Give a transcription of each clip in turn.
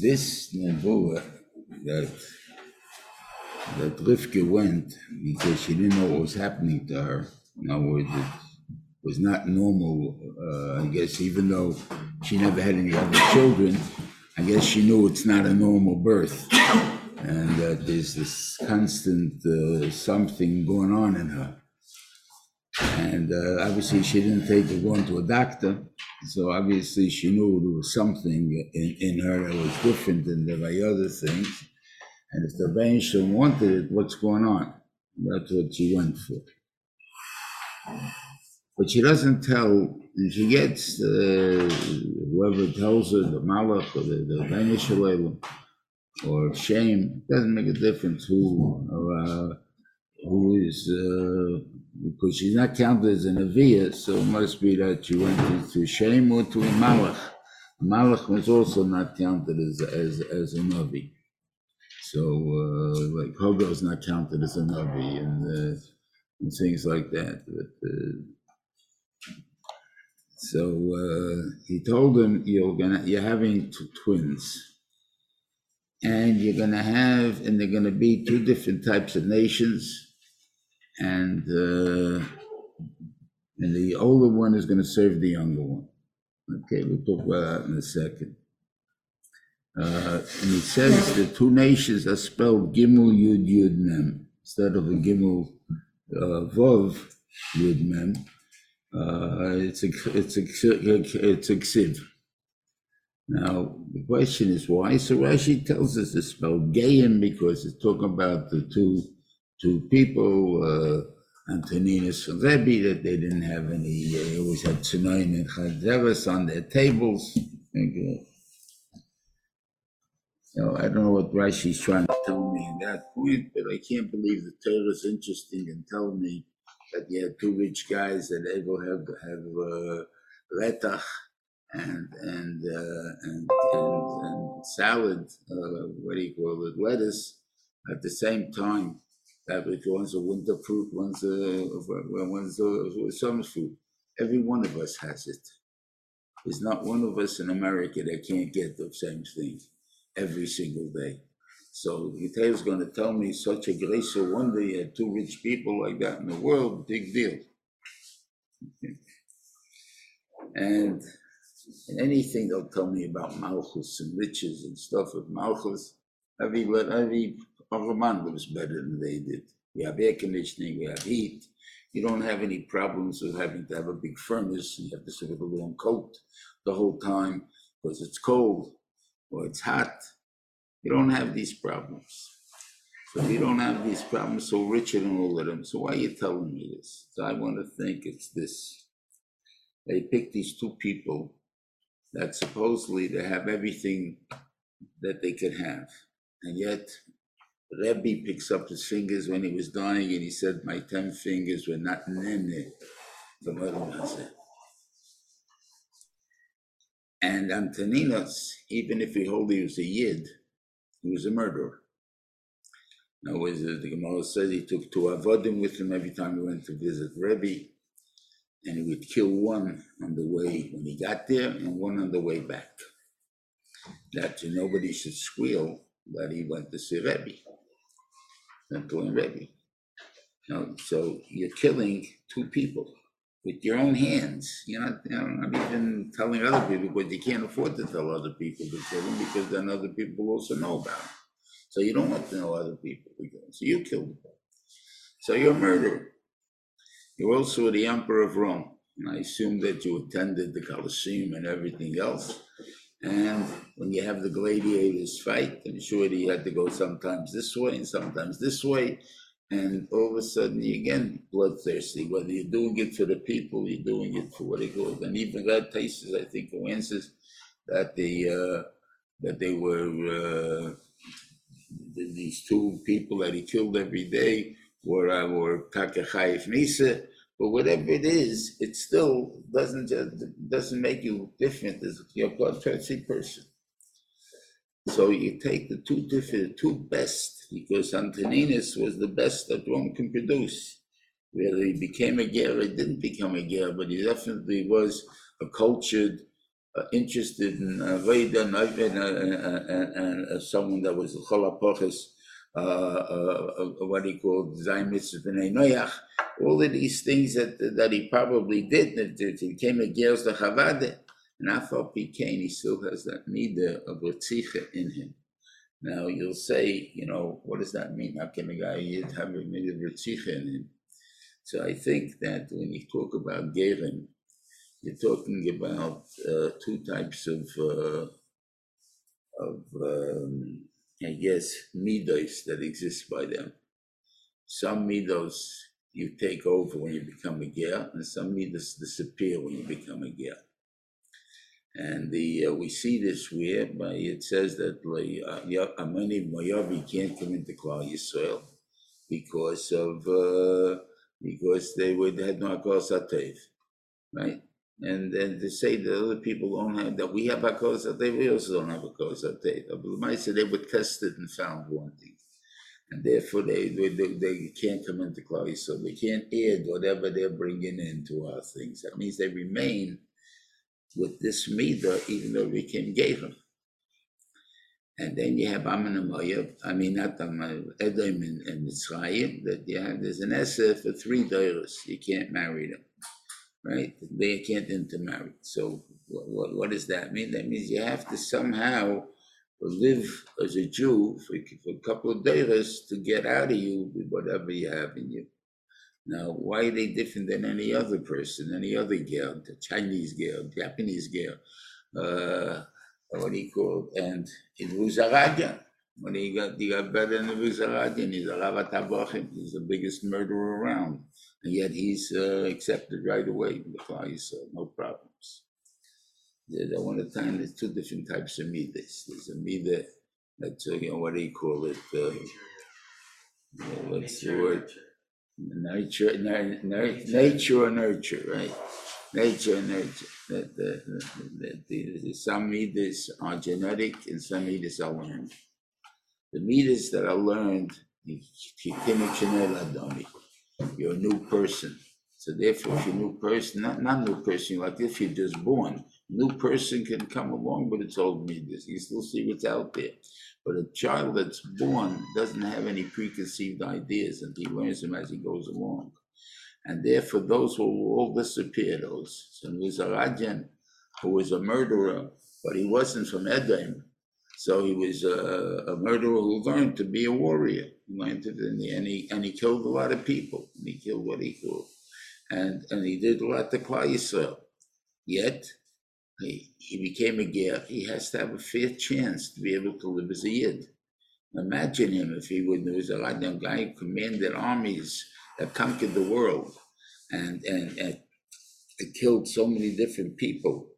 this nevuah that that Rivka went because she didn't know what was happening to her. In other words, it was not normal. Uh, I guess even though she never had any other children, I guess she knew it's not a normal birth, and that there's this constant uh, something going on in her. And uh, obviously, she didn't take her going to a doctor, so obviously she knew there was something in, in her that was different than the other things. And if the Rebbeinu wanted it, what's going on? That's what she went for. But she doesn't tell, and she gets uh, whoever tells her, the Malach or the, the Rebbeinu or Shem, doesn't make a difference who uh, who is, uh, because she's not counted as an Aviyah, so it must be that she went to, to Shem or to a Malach. Malach was also not counted as, as, as a Navi. So, uh, like Hogo is not counted as a Navi and, uh, and things like that. But, uh, so uh, he told him, "You're gonna, you're having t- twins, and you're gonna have, and they're gonna be two different types of nations, and uh, and the older one is gonna serve the younger one." Okay, we'll talk about that in a second. Uh, and he says the two nations are spelled Gimel Yud Yud Mem instead of a Gimel uh, Vov Yud Mem. Uh, it's a it's a it's a ksiv. Now the question is why? So Rashi tells us to spell Gayim because it's talking about the two two people, uh, Antoninus and Rebbe, that they didn't have any. They always had Tsunayin and Chadzevas on their tables. Okay. So I don't know what Rashi's trying to tell me in that point, but I can't believe the Torah is interesting in telling me that you have two rich guys that able have have uh, letach and and, uh, and and and salad. Uh, what do you call it? Lettuce at the same time. That one's a winter fruit, one's a one's a, summer fruit. Every one of us has it. There's not one of us in America that can't get the same thing every single day. So is going to tell me such a grace so wonder you had two rich people like that in the world, big deal. Okay. And anything they'll tell me about Malchus and riches and stuff of Malchus, every every Roman lives better than they did. We have air conditioning, we have heat. You don't have any problems with having to have a big furnace you have to sit with a long coat the whole time because it's cold or it's hot. You don't have these problems. So you don't have these problems, so Richard and all of them. So why are you telling me this? So I want to think it's this. They picked these two people that supposedly they have everything that they could have. And yet Rebbe picks up his fingers when he was dying and he said, My ten fingers were not nene. And Antoninus, even if we hold he was a Yid, he was a murderer. Now, as the Gemara says, he took two avodim with him every time he went to visit Rebbe, and he would kill one on the way when he got there and one on the way back. That nobody should squeal that he went to see Rebbe, not going Rebbe. No, so you're killing two people with your own hands. You're not, you know, not even telling other people but you can't afford to tell other people to kill them because then other people also know about them. So you don't want to know other people so you killed them. So you're a murderer. You're also the emperor of Rome. And I assume that you attended the Colosseum and everything else. And when you have the gladiators fight, I'm sure you had to go sometimes this way and sometimes this way and all of a sudden you again bloodthirsty. Whether you're doing it for the people, you're doing it for what it goes. And even God tastes, I think, answers that the uh, that they were uh, these two people that he killed every day were uh, were Takachayif Misa. But whatever it is, it still doesn't doesn't make you different as a bloodthirsty person. So you take the two different, two best, because Antoninus was the best that Rome can produce. Whether he became a ger, he didn't become a ger, but he definitely was a cultured uh, interested in uh, Veda and, and, and, and uh, someone that was uh, uh, uh, what he called Zaymitz B'nai Noyach, all of these things that that he probably did, that he came a Gers the Chavade, and Afal Pikain, he still has that need of Ritzicha in him. Now you'll say, you know, what does that mean? How can a guy have a need of Ritzicha in him? So I think that when you talk about Gerim, you're talking about uh, two types of uh, of um, I guess midos that exist by them. Some midos you take over when you become a ger, and some midos disappear when you become a ger. And the uh, we see this where by it says that uh, Amani Moyabi can't come into Klal Yisrael because of uh, because they would had no Hakaras Hatov, right? And then to say that other people don't have that we have Hakaras Hatov, we also don't have Hakaras Hatov. But they were tested and found wanting. And therefore they, they, they, can't come into Klal so they can't add whatever they're bringing into our things. That means they remain with this midah, even though we became Gerim. And then you have Ammon Moab, I mean, not Ammon, Edom and, Mitzrayim, that have, there's an essay for three dollars. You can't marry them, right? They can't intermarry. So what, what, what does that mean? That means you have to somehow live as a Jew for, for a couple of days to get out of you whatever you have in you. Now, why are they different than any other person, any other girl, the Chinese girl, Japanese girl, uh, what he called, and it was Aradia. When he got, he got better than the Vizaradian, he's a Ravat he's the biggest murderer around. And yet he's uh, accepted right away in the Klal so no problems. There's, want to tell there's two different types of midas. There's a midah that's, uh, you know, what do you call it? Uh, what's the word? Nature, nature or nurture, right? Nature and nurture. That the, the, the, the, some midas are genetic and some midas are learned. The midas that are learned, you're a new person. So therefore, if you're a new person, not, not new person, like if you're just born, new person can come along with its old midas. You still see what's out there. But a child that's born doesn't have any preconceived ideas and he learns them as he goes along. And therefore, those will all disappear. Oh, those. So there's a Rajan who was a murderer, but he wasn't from Edom. So he was a, a, murderer who learned to be a warrior. He learned to, and he, and he, and he killed a lot of people. And he killed what he killed. And, and he did a lot to Klal Yisrael. Yet, he, he became a ger, he has to have a fair chance to be able to live as a yid. Imagine him if he would, there was a lot guy who commanded armies that conquered the world and, and, and killed so many different people.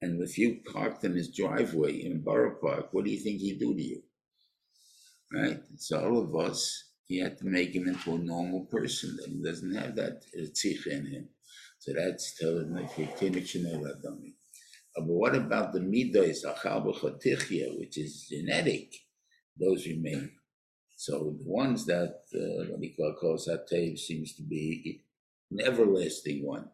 And if you parked in his driveway in Borough Park, what do you think he'd do to you? Right? So all of us, he had to make him into a normal person that he doesn't have that tzich in him. So that's telling me, but what about the midas achal which is genetic? Those remain. So the ones that uh, he calls hatev seems to be an everlasting one.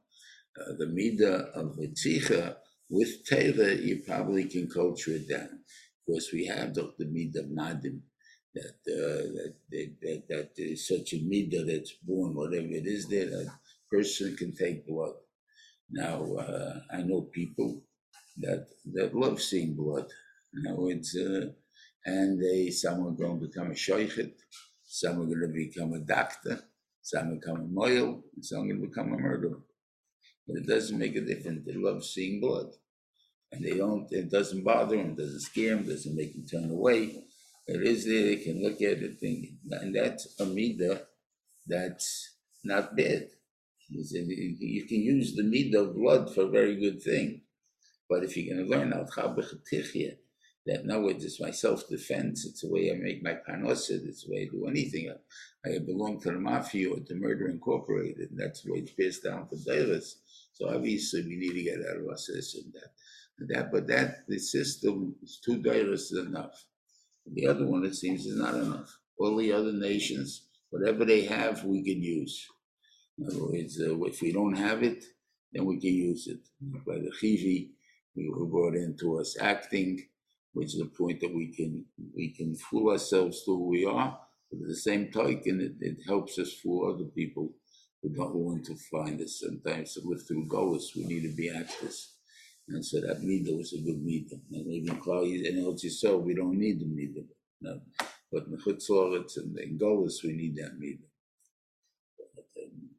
Uh, the midah of tzitzicha with teva, you probably can culture it down because we have the, the midah madim that, uh, that, that, that that is such a midah that's born, whatever it is, that a person can take blood. Now uh, I know people that that love seeing blood. You know, it's uh, and they some are going to become a shoichet, some are going to become a doctor, some will become a moil, and some are going to become a murderer. But it doesn't make a difference. They love seeing blood, and they don't. It doesn't bother them, doesn't scare them, doesn't make them turn away. It is there. They can look at it, think, and that's a midah that's not bad. You can use the midah of blood for a very good thing. But if you're going to learn al that no, it's my self-defense, it's the way I make my panosid, it's the way I do anything. I, belong to the mafia or to Murder Incorporated, and that's the way it's passed down to Davis. So obviously we need to get out of our system that. That, but that the system is two Davis is enough. The other one, it seems, is not enough. All the other nations, whatever they have, we can use. In other words, uh, if we don't have it, then we can use it. By the Chivi, We were brought into us acting, which is the point that we can we can fool ourselves to who we are. But at the same token, it, it helps us fool other people who don't want to find us. Sometimes to live through goals, we need to be actors. And so that Mida was a good Mida. And even Claudia and El Yisrael, we don't need the Mida. No. But in the Chutzoretz and in Golas, we need that Mida. But, um,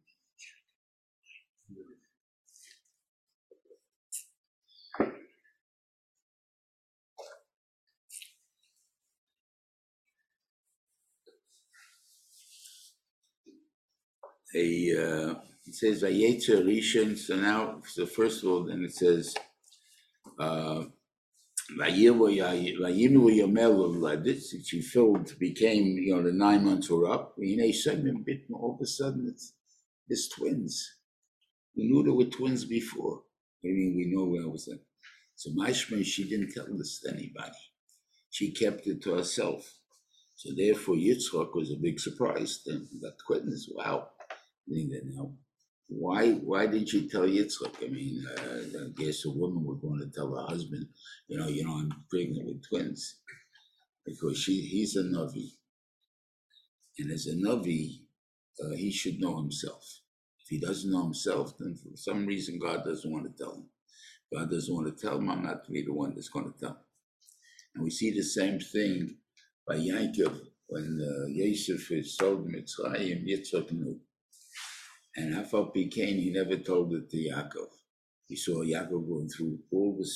a uh, it says Vayetzer Rishon. So now, so first of all, then it says uh, Ledis. She filled, became you know the nine months were up. Bit. All of a sudden, it's it's twins. We knew there were twins before. I mean, we know where was. At. So Mashma, she didn't tell this to anybody. She kept it to herself. So therefore, Yitzchak was a big surprise. Then the twins. Wow. That now, why why did she tell Yitzchak? I mean, uh, I guess a woman would want to tell her husband, you know, you know, I'm pregnant with twins, because she he's a navi, and as a navi, uh, he should know himself. If he doesn't know himself, then for some reason God doesn't want to tell him. God doesn't want to tell him. I'm not to be the one that's going to tell him. And we see the same thing by Yankov when uh, Yosef is sold Mitzrayim. Yitzchak knew. And Hafal became, he never told it to Yaakov. He saw Yaakov going through all the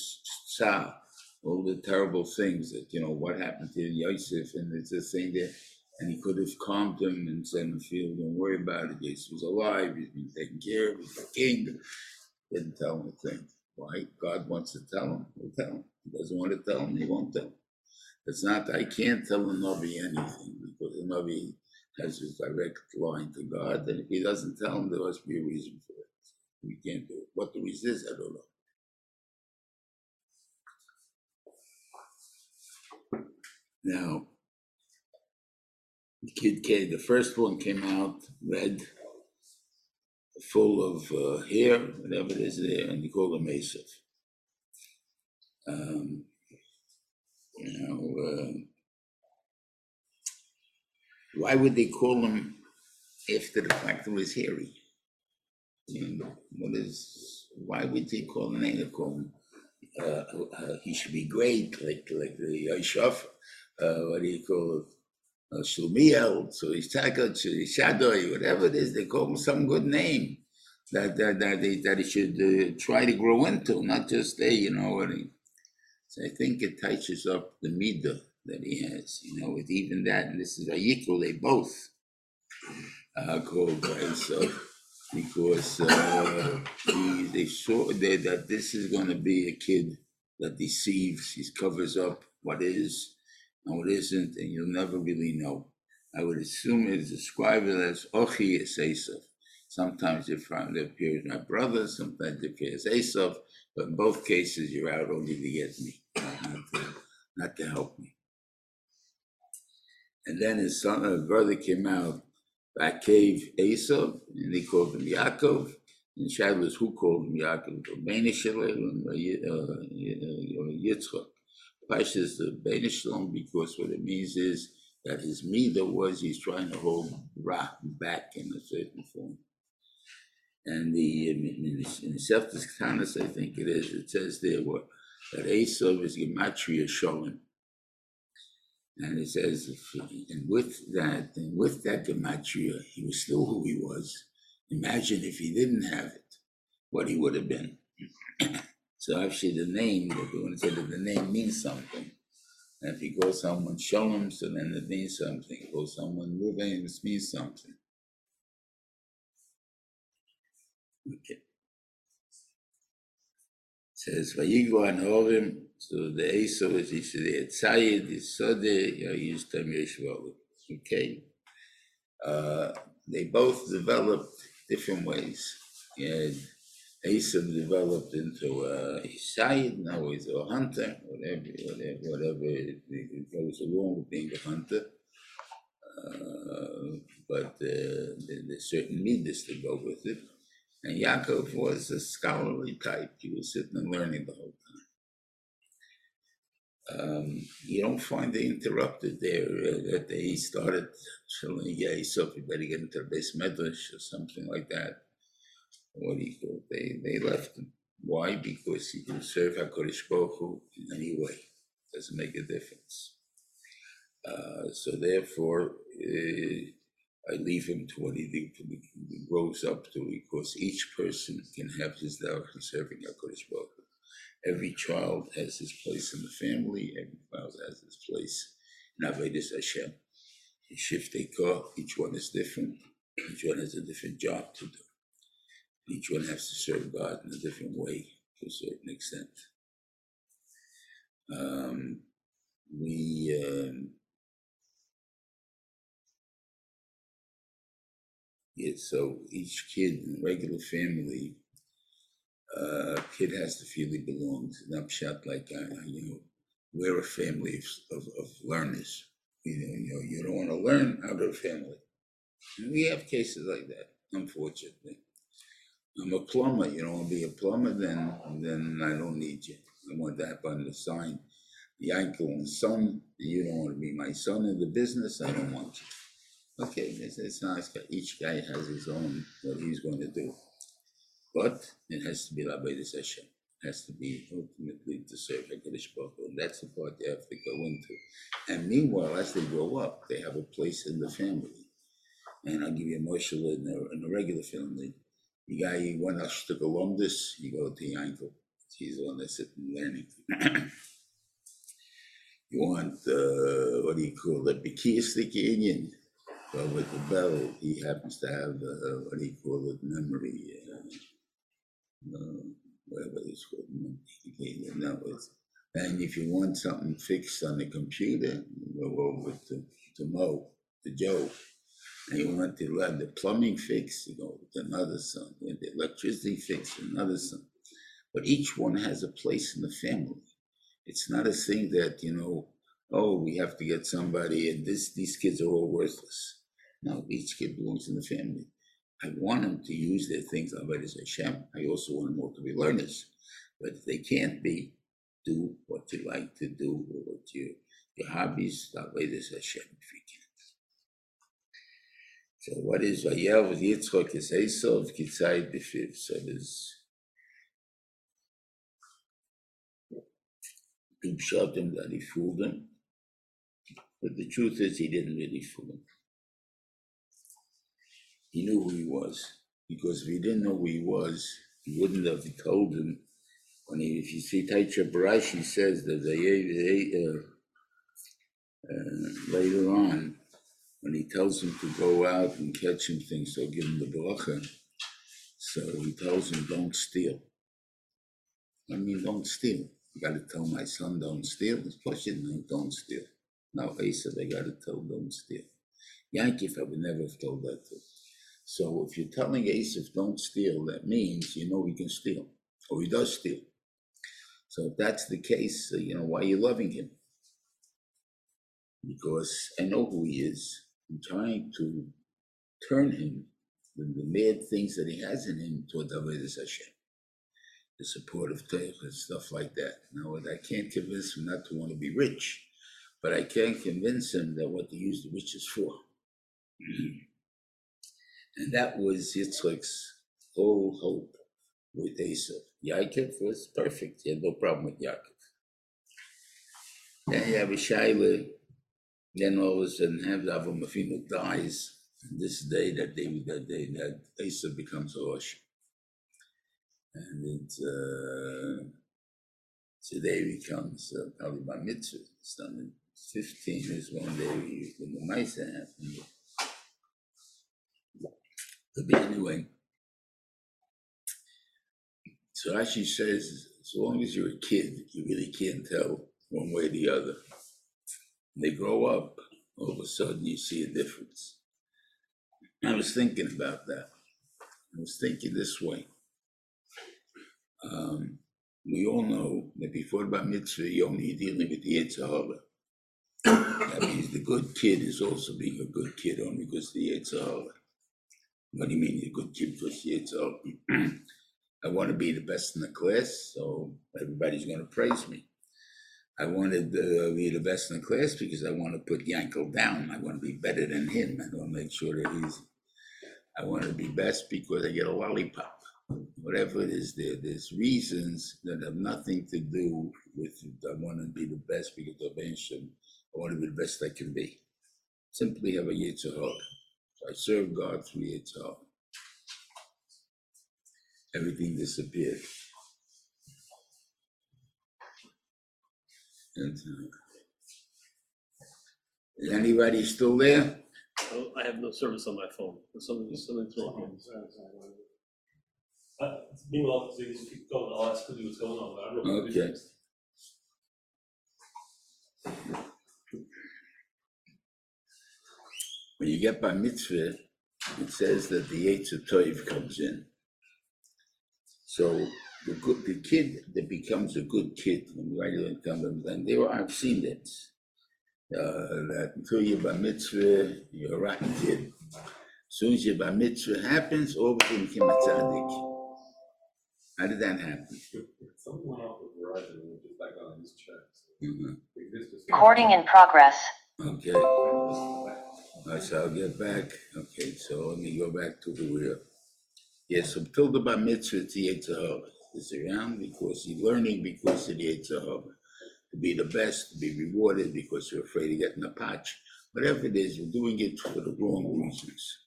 tsar, all the terrible things that, you know, what happened to Yosef, and it's a thing that, and he could have calmed him and said him, feel, don't worry about it. Yosef was alive, he's been taken care of, he's a king. Didn't tell him a thing. Why? God wants to tell him, he'll tell him. He doesn't want to tell him, he won't tell him. It's not, I can't tell a Navi anything because the Navi has his direct line to God, and if he doesn't tell him, there must be a reason for it. We can't do it. What the reason is, I don't know. Now, kid came, the first one came out red, full of uh, hair, whatever it is there, and he called him Esav. Um, you know, uh, why would they call him after the fact it was hairy? You what is why would they call him? They call him. Uh, uh, he should be great, like like the Yashaf. Uh, what do you call it? Uh, so he's Takat, Shadoy, whatever it is, they call him some good name that that that he, that he should uh, try to grow into, not just stay, you know. He, so I think it touches up the midah that he has, you know, with even that, and this is a yikul, they both uh, called so because uh, he, they saw they, that this is going to be a kid that deceives, he covers up what is and what isn't, and you'll never really know. I would assume it's described as Ochi Esav. Sometimes it appears my brother, sometimes it appears Esav, but in both cases you're out only to get me, not to, not to help me. And then his son, his brother came out, cave Esau, and they called him Yaakov. And Shabbos, who called him Yaakov? Bene Shalom, uh, uh, Yitzchak. Pash is the Bene Shalom because what it means is that his midah was he's trying to hold Ra back in a certain form. And the in the, the I think it is, it says there what that Esau is Gematria Shalom. And it says, and with that, and with that gematria, he was still who he was. Imagine if he didn't have it, what he would have been. so actually, the name, the want to say that the name means something. And if you call someone Shalom, so then it means something. If you call someone Ruvain, it means something. Okay. says Vayiglo Anorim, so the Esau is the Tzayid, the Sode, you know. Okay. Uh, they both developed different ways. And Esau developed into a Isayid, now he's a hunter, whatever, whatever, whatever it goes along with being a hunter. Uh, but uh, there's certain midas to go with it. And Yaakov was a scholarly type. He was sitting and learning the whole time. Um, you don't find they interrupted there, uh, that they started telling yeah, so you better get into the beis medrash or something like that. What do you call it? They, they left him. Why? Because he can serve HaKadosh Baruch Hu in any way. Doesn't make a difference. Uh, so therefore, uh, I leave him to what he, grows up to, because each person can have his dark in serving HaKadosh Baruch Hu. Every child has his place in the family. Every child has his place in Avodas Hashem. Each one is different. Each one has a different job to do. Each one has to serve God in a different way to a certain extent. Um, we um, yeah, so each kid in a regular family uh, kid has to feel he belongs. An upshot like you know, we're a family of, of, learners. You know, you know, you don't want to learn out of family. And we have cases like that, unfortunately. I'm a plumber. You don't want to be a plumber, then then I don't need you. I want that on the sign. The and son, you don't want to be my son in the business. I don't want you. Okay, it's, it's nice. Each guy has his own what he's going to do. But it has to be Hashem. It has to be ultimately to serve HaKadosh Baruch Hu. That's the part they have to go into. And meanwhile, as they grow up, they have a place in the family. And I'll give you a marshal in a, in regular family. The guy, you want us to Columbus, you go to Yankel. He's the one that's sitting learning. you want, uh, what do you call it, Bikia Sticky Indian. Well, with the bell, he happens to have, uh, what do you call it, memory. Called, it's, and if you want something fixed on the computer, you go over to, to Mo, to Joe. And you want to the, the plumbing fixed, you go with another son. You want the electricity fixed, another son. But each one has a place in the family. It's not a thing that, you know, oh, we have to get somebody and this these kids are all worthless. No, each kid belongs in the family. I want them to use their things on as Hashem. I also want them all to be learners. But they can't be, do what you like to do or what you, your hobbies, as Hashem if you can. So what is uh, Vayav with Yitzchok is Esov Kitzai Befiv. So there's two him that he fooled him. But the truth is he didn't really fool him he knew who he was. Because if he didn't know who he was, he wouldn't have told him. When he, if you see Taitra Barashi says that they, uh, uh, later on, when he tells him to go out and catch him things, so give him the bracha. So he tells him, don't steal. I mean, don't steal. You got to tell my son, don't steal. Course, you don't steal. Now, Asa, they got to tell, don't steal. Yankee, I would never have told that to. So if you're telling Esav don't steal, that means you know he can steal, or he does steal. So if that's the case, uh, you know, why are you loving him? Because I know who he is. I'm trying to turn him, the, the bad things that he has in him, toward Avodas Hashem. The support of Torah and stuff like that. Now, I can't convince him not to want to be rich, but I can convince him that what to use the riches for. And that was Yitzchak's whole hope with Esav. Yaakov was perfect. He had no problem with Yaakov. Then you have a Shaila. Then all of a sudden, have Avram Avinu dies. And This day that they that day that Esav becomes a Rosh. And it, uh, today becomes uh, probably by mitzvah. It's done 15 is one day when the mice happened. But anyway, so Rashi says, as long as you're a kid, you really can't tell one way or the other. When they grow up, all of a sudden you see a difference. I was thinking about that. I was thinking this way. Um, we all know that before Bar Mitzvah, you're only dealing with the Yetzer Hara. That means the good kid is also being a good kid only because the Yetzer Hara. What do you mean, a good kid first year? So I want to be the best in the class, so everybody's going to praise me. I wanted to be the best in the class because I want to put Yankel down. I want to be better than him. I want to make sure that he's. I want to be best because I get a lollipop. Whatever it is, there there's reasons that have nothing to do with I want to be the best because of Hashem. I want to be the best I can be. Simply have a Yitzhak. So I serve God through Yitzhak. Everything disappeared. And, uh, is anybody still there? Oh, I have no service on my phone. There's something, something's wrong. Uh, Meanwhile, so you just keep going, I'll ask Cody what's going on, but I don't know. Okay. When you get by mitzvah, it says that the Yetzer Toiv comes in. So the good, the kid that becomes a good kid, when you write it in Talmud, and there are, I've seen it. Uh, that until you're by mitzvah, you're a rotten kid. As soon as your bar mitzvah happens, all of a sudden you become a tzaddik. How did that happen? Something went off with Verizon and it just back on his checks. Mhm. Recording in progress. Okay, All right, so I'll get back. Okay, so let me go back to the wheel. Yes, till the bar mitzvah, the Yitzhak. It's around because you're learning because of the Yitzhak. To be the best, to be rewarded because you're afraid of getting a patch. Whatever it is, you're doing it for the wrong reasons.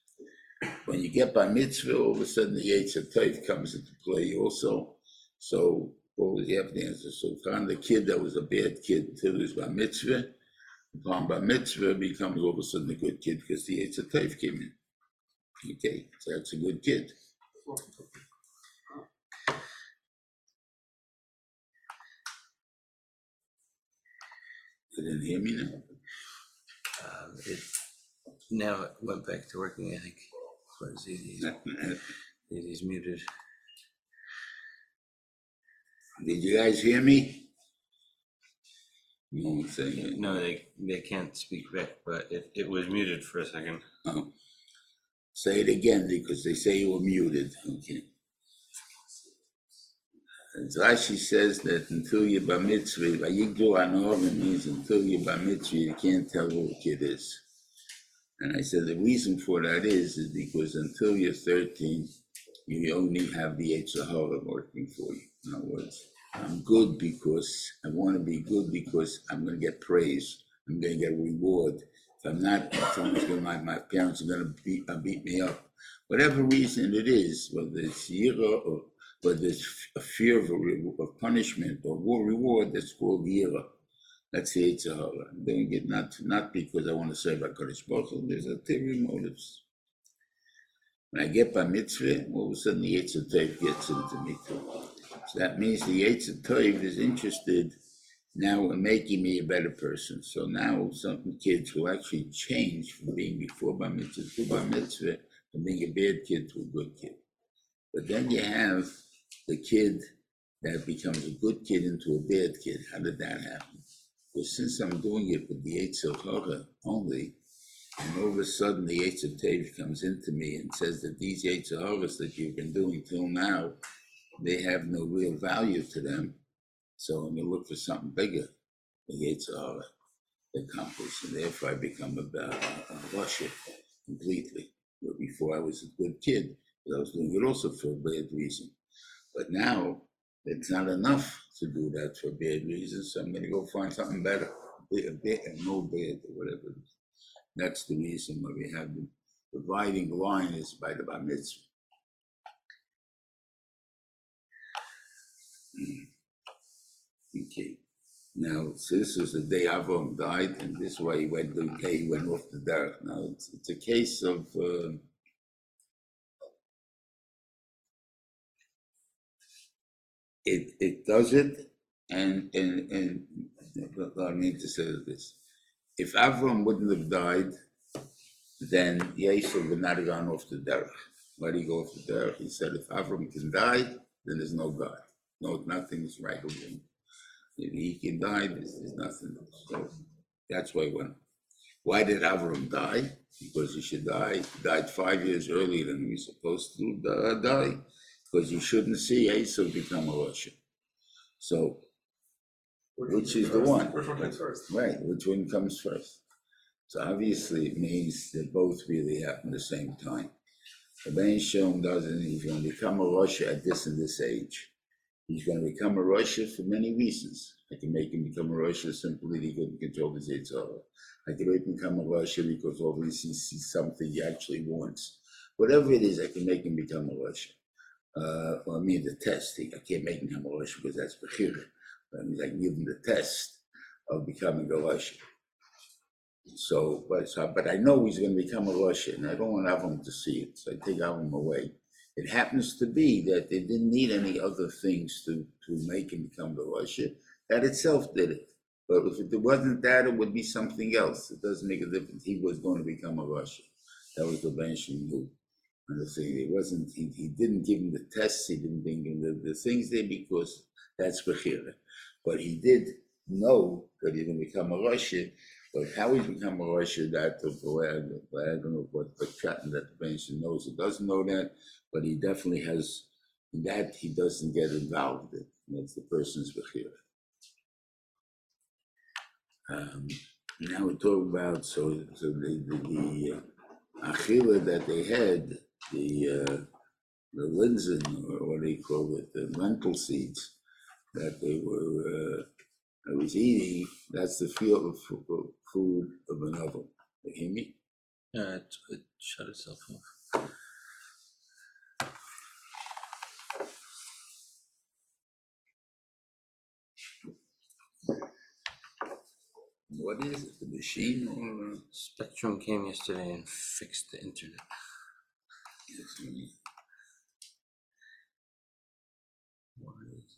When you get by mitzvah, all of a sudden the Taif comes into play also. So what was to answer? So kind the kid that was a bad kid he was by mitzvah, upon bar mitzvah becomes all of a sudden a good kid because the Taif came in. Okay, so that's a good kid. You didn't hear me now? Um, it now it went back to working, I think. It? Is muted. Did you guys hear me? Won't it. No, they, they can't speak back, but it, it was muted for a second. Oh. Say it again because they say you were muted. Okay. And Rashi says that until you're bar mitzvah, vayigdu anorim means until you're bar mitzvah, you can't tell who kid is. And I said the reason for that is, is because until you're 13, you only have the Yetzer Hara working for you. In other words, I'm good because I want to be good because I'm going to get praise. I'm going to get reward. I'm not, to, my, my parents are going to beat, uh, beat me up. Whatever reason it is, whether it's yira or whether it's a fear of, a re- of punishment or war reward, that's called yira. That's the Yetzer Hara. I'm doing it not, not because I want to serve HaKadosh Baruch Hu. There's ulterior motives. When I get by mitzvah, all of a sudden the Yetzer Toiv gets into me too. So that means the Yetzer Toiv is interested now in making me a better person. So now some kids will actually change from being before by mitzvah to by mitzvah, from being a bad kid to a good kid. But then you have the kid that becomes a good kid into a bad kid. How did that happen? Well, since I'm doing it with the Yetzer Hara only, and all of a sudden, the Yates of Tev comes into me and says that these Yates of harvest that you've been doing till now, they have no real value to them. So I'm gonna look for something bigger, the Yates of harvest accomplish, and therefore I become a, a, a rasha completely. But before I was a good kid, but I was doing it also for a bad reason. But now it's not enough to do that for bad reasons, so I'm gonna go find something better, a bit, and no bad or whatever. That's the reason why we have the dividing line is by the bar mitzvah. Mm. Okay, now, this was the day Avram died, and this is why he went, day he went off the dark. Now, it's, it's a case of, uh, it, it does it, and, and, and, I mean to say this. If Avram wouldn't have died, then Yisrael would not have gone off the derech. Why did he go off the derech? He said, if Avram can die, then there's no God. No, nothing is right with him. If he can die, there's, there's nothing. So that's why when, why did Avram die? Because he should die. He died five years earlier than he was supposed to uh, die. Because you shouldn't see Esau become a Russian. So Which is the one. Which one comes first? Right, which one comes first? So obviously it means that both really happen at the same time. The Ben Shalom doesn't, he's gonna become a rasha at this and this age. He's gonna become a rasha for many reasons. I can make him become a rasha simply he couldn't control his Yitzhak. I can make him become a rasha because obviously he sees something he actually wants. Whatever it is, I can make him become a rasha. Uh, or I mean the test, I can't make him a rasha because that's Bechira. That means I can give him the test of becoming a Russian. So, but, so, but I know he's gonna become a Russian, I don't want Avram to see it, so I take Avram away. It happens to be that they didn't need any other things to, to make him become the Russian, that itself did it. But if it wasn't that, it would be something else, it doesn't make a difference, he was going to become a Russian. That was the Ben knew. And the thing, it wasn't, he, he didn't give him the tests, he didn't bring him the, the things there because that's Bechira. But he did know that he's gonna become a Russian, but how he's become a Russian, that the boy, I don't know what the chatting that the bench knows, he doesn't know that, but he definitely has, in that he doesn't get involved in, that's the person's Bechira. Um, now we talk about, so, so the, the, the uh, that they had, the, uh, the linsen, or what you call it, the lentil seeds, that they were, uh, I was eating, that's the feel of food of an ovel. You hear me? Uh, it, it shut itself off. What is it, the machine or? Spectrum came yesterday and fixed the internet. yes, What is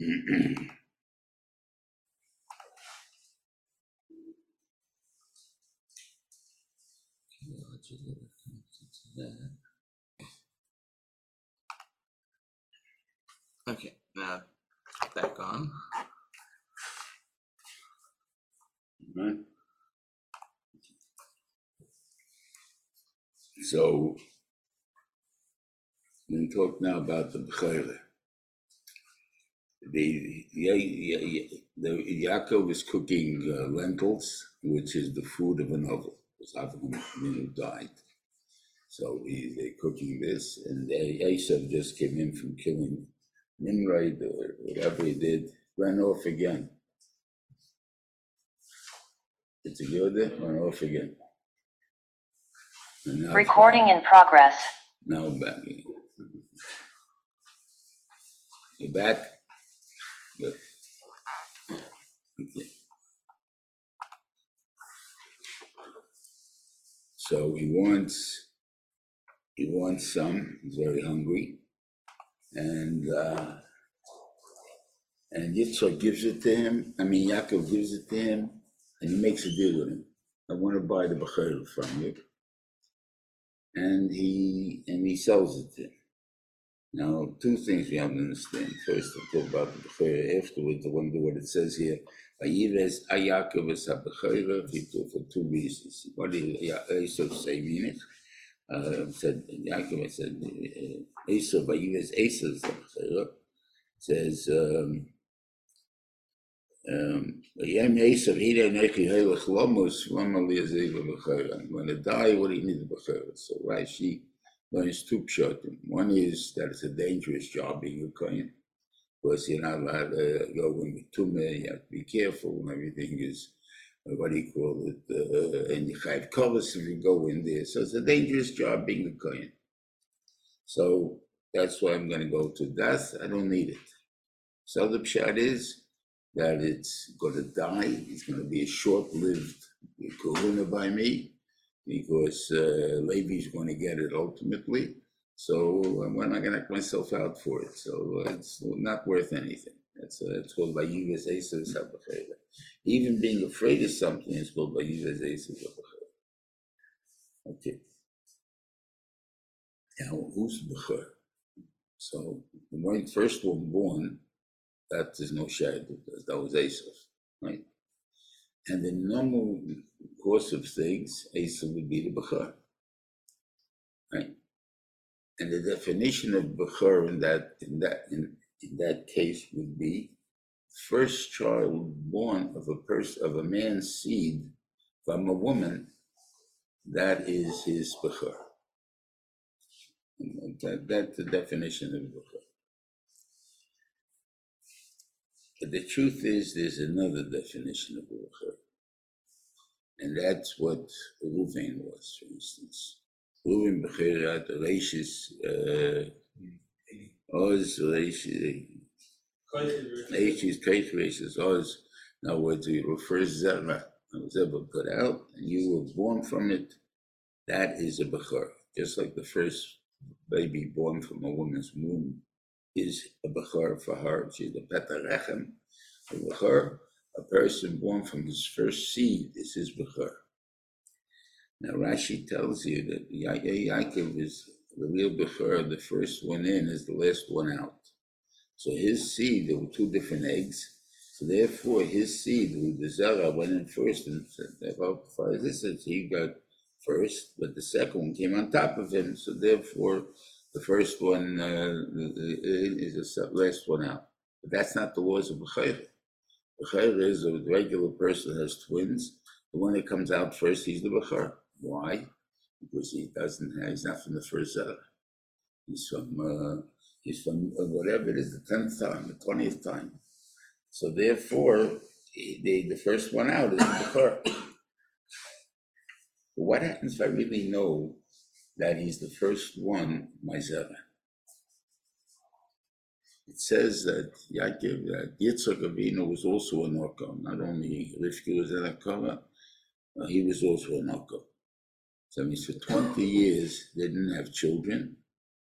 it? Okay, now back on. Right. So, we talk now about the Bechayre. The, yeah, the Yaakov is cooking uh, lentils, which is the food of an ovel, because Avram Avinu died. So he, they're cooking this, and Esav just came in from killing Nimrod or whatever he did, ran off again. It's a Yoda, ran off again. And now Recording in progress. now back. You back? Good. Okay. So he wants, he wants some, he's very hungry. And, uh, and Yitzhak gives it to him, I mean, Yaakov gives it to him, and he makes a deal with him. I want to buy the Bechayel from you and he and he sells it to him. Now, two things we have to understand. First, I'll talk about the Bechira afterwards. I wonder what it says here. Vayives Ayakov es HaBechira for two reasons. What did Esau say? Uh, said Yaakov said uh, Esau Vayives Esau es HaBechira says um, um, going to die. What do you need the? So Rashi learns two pshatim. One is that it's a dangerous job being a kohen, because you're not allowed to go in with tumah. You have to be careful, and everything is uh, what do you call it? Uh, and you have covers if you go in there. So it's a dangerous job being a kohen. So that's why I'm going to go to das. I don't need it. So the pshat is that it's going to die. It's going to be a short-lived kahuna by me because uh, Levi's going to get it ultimately. So when am I going to knock myself out for it? So uh, it's not worth anything. It's, uh, it's called by Esav. Even being afraid of something is called by Esav. Okay. Now, who's Bechor? So the one first one born, that is no shad, because that was Esav, right? And the normal course of things, Esav would be the Bechar. Right? And the definition of Bechar in that in that in, in that case would be first child born of a person of a man's seed from a woman, that is his Bechar. And That, that's the definition of Bechar. But the truth is, there's another definition of Bechar. And that's what Ruvain was, for instance. Reishis, uh, Oz, Reishis, Reishis, Kate Reishis, Oz. In other words, he refers was ever put out, and you were born from it. That is a Bechor. Just like the first baby born from a woman's womb is a Bechor for her. She's the Petarechem. A Bechor, a person born from his first seed, is his Bechor. Now Rashi tells you that Ya- Ya- Yaakov is the real Bechor, the first one in is the last one out. So his seed, there were two different eggs. So therefore, his seed, the Zara went in first and this is he got first, but the second one came on top of him. So therefore, the first one uh, is the last one out. But that's not the laws of Bechayr. Bechayr is a regular person has twins. The one that comes out first, he's the Bechayr. Why? Because he doesn't have, he's not from the first Zara. He's from, uh, he's from uh, whatever it is, the tenth time, the twentieth time. So therefore, he- the, the first one out is the Bechor. What happens if I really know that he's the first one, my Zera? It says that Yaakov, that Yitzchak Avinu was also an Norko. Not only Rivki was a Nakara, uh, he was also an Norko. So that means for 20 years, they didn't have children.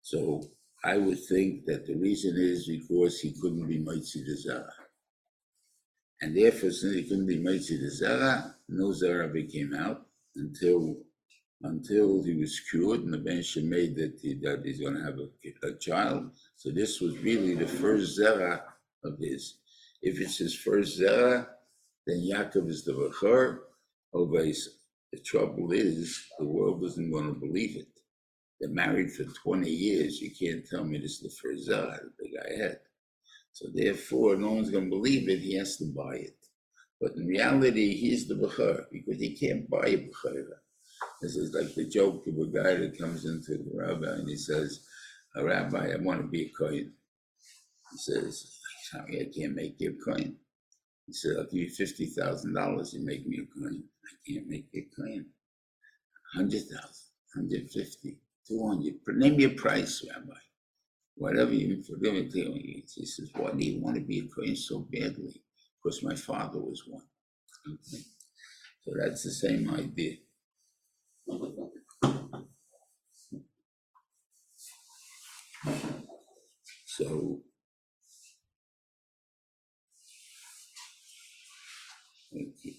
So I would think that the reason is because he couldn't be Mitzi the Zara. And therefore, since he couldn't be Mitzi the Zara, no Zara became out until until he was cured and the Ben made that, he, that he's going to have a, a child. So this was really the first Zera of his. If it's his first Zera, then Yaakov is the Bechor. Always, the trouble is, the world isn't going to believe it. They're married for 20 years. You can't tell me this is the Zera the guy had. So therefore, no one's going to believe it. He has to buy it. But in reality, he's the Bechor because he can't buy a Bechor. This is like the joke of a guy that comes into the rabbi and he says, "A Rabbi, I want to be a Kohen. He says, I can't make you a Kohen. He said, I'll give you fifty thousand dollars, you make me a Kohen. I can't make a Kohen. Hundred thousand, hundred fifty, two hundred. Name me a price, Rabbi. Whatever you for them to tell. He says, Why do you want to be a Kohen so badly? Because my father was one. Okay. So that's the same idea. So. Okay.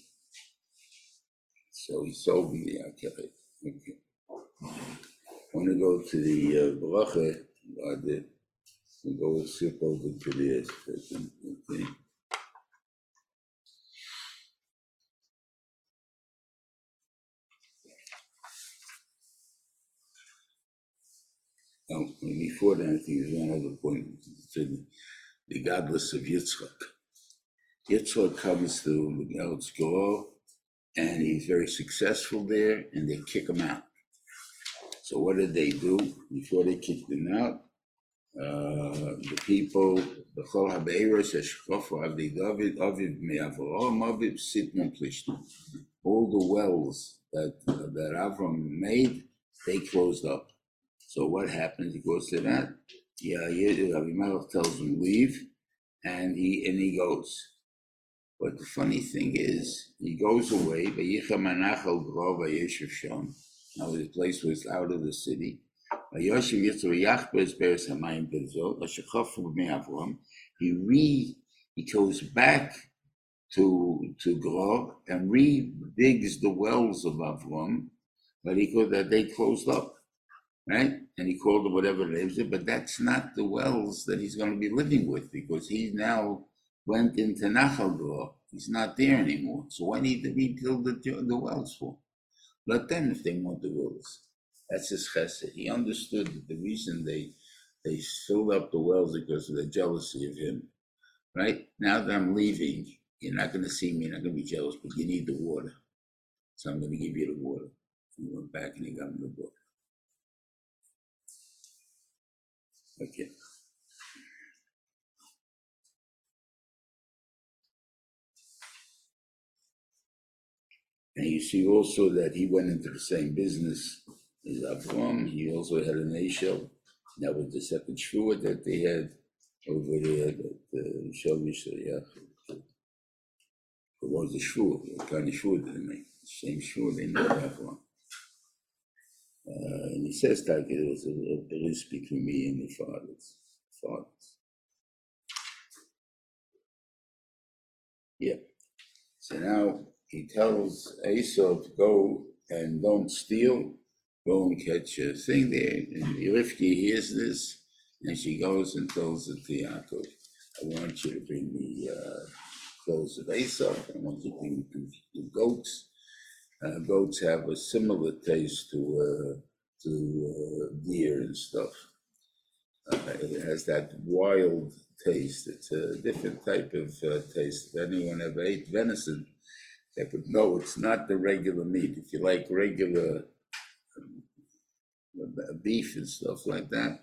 So he sold me the Akeret. Okay. Want to go to the uh, Bracha, uh, the, we go skip over to the second, okay. Oh, before that, I think there's one other point the godless of Yitzchak. Yitzchak comes to Eretz Goel, and he's very successful there, and they kick him out. So what did they do before they kicked him out? Uh, the people, the Chol HaBeiros, Eshkofu Avdi David, Aviv Me'Avraham, Aviv Sitmon Plishtim. All the wells that, that Avram made, they closed up. So what happens? He goes to that. Yeah, Abimelech tells him leave, and he and he goes. But the funny thing is, he goes away. Now the place was out of the city. He re he goes back to to Grov and re-digs the wells of Avram, but he could that they closed up. right? And he called it whatever it is, but that's not the wells that he's going to be living with because he's now went into Nachal He's not there anymore. So why need to rebuild the, the wells for? Let them if they want the wells. That's his chesed. He understood that the reason they they filled up the wells because of the jealousy of him. Right now that I'm leaving, you're not going to see me. You're not going to be jealous, but you need the water. So I'm to give you the water. He went back and he got him the book. Okay. And you see also that he went into the same business as Avram. He also had an Eshel. That was the second shua that they had over there, that uh, Shavish. It was the shua, what kind of shua did they? Same shua they made Avram. Uh, and he says that it was a, a, between me and the fathers. fathers. Yeah. So now he tells Esau to go and don't steal, go and catch a thing there. And Rivki hears this, and she goes and tells it to Yaakov. I want you to bring me uh, clothes of Esau. I want you to bring me two goats. Uh, goats have a similar taste to uh, to uh, deer and stuff. Uh, it has that wild taste. It's a different type of uh, taste. If anyone ever ate venison, they would know it's not the regular meat. If you like regular um, beef and stuff like that,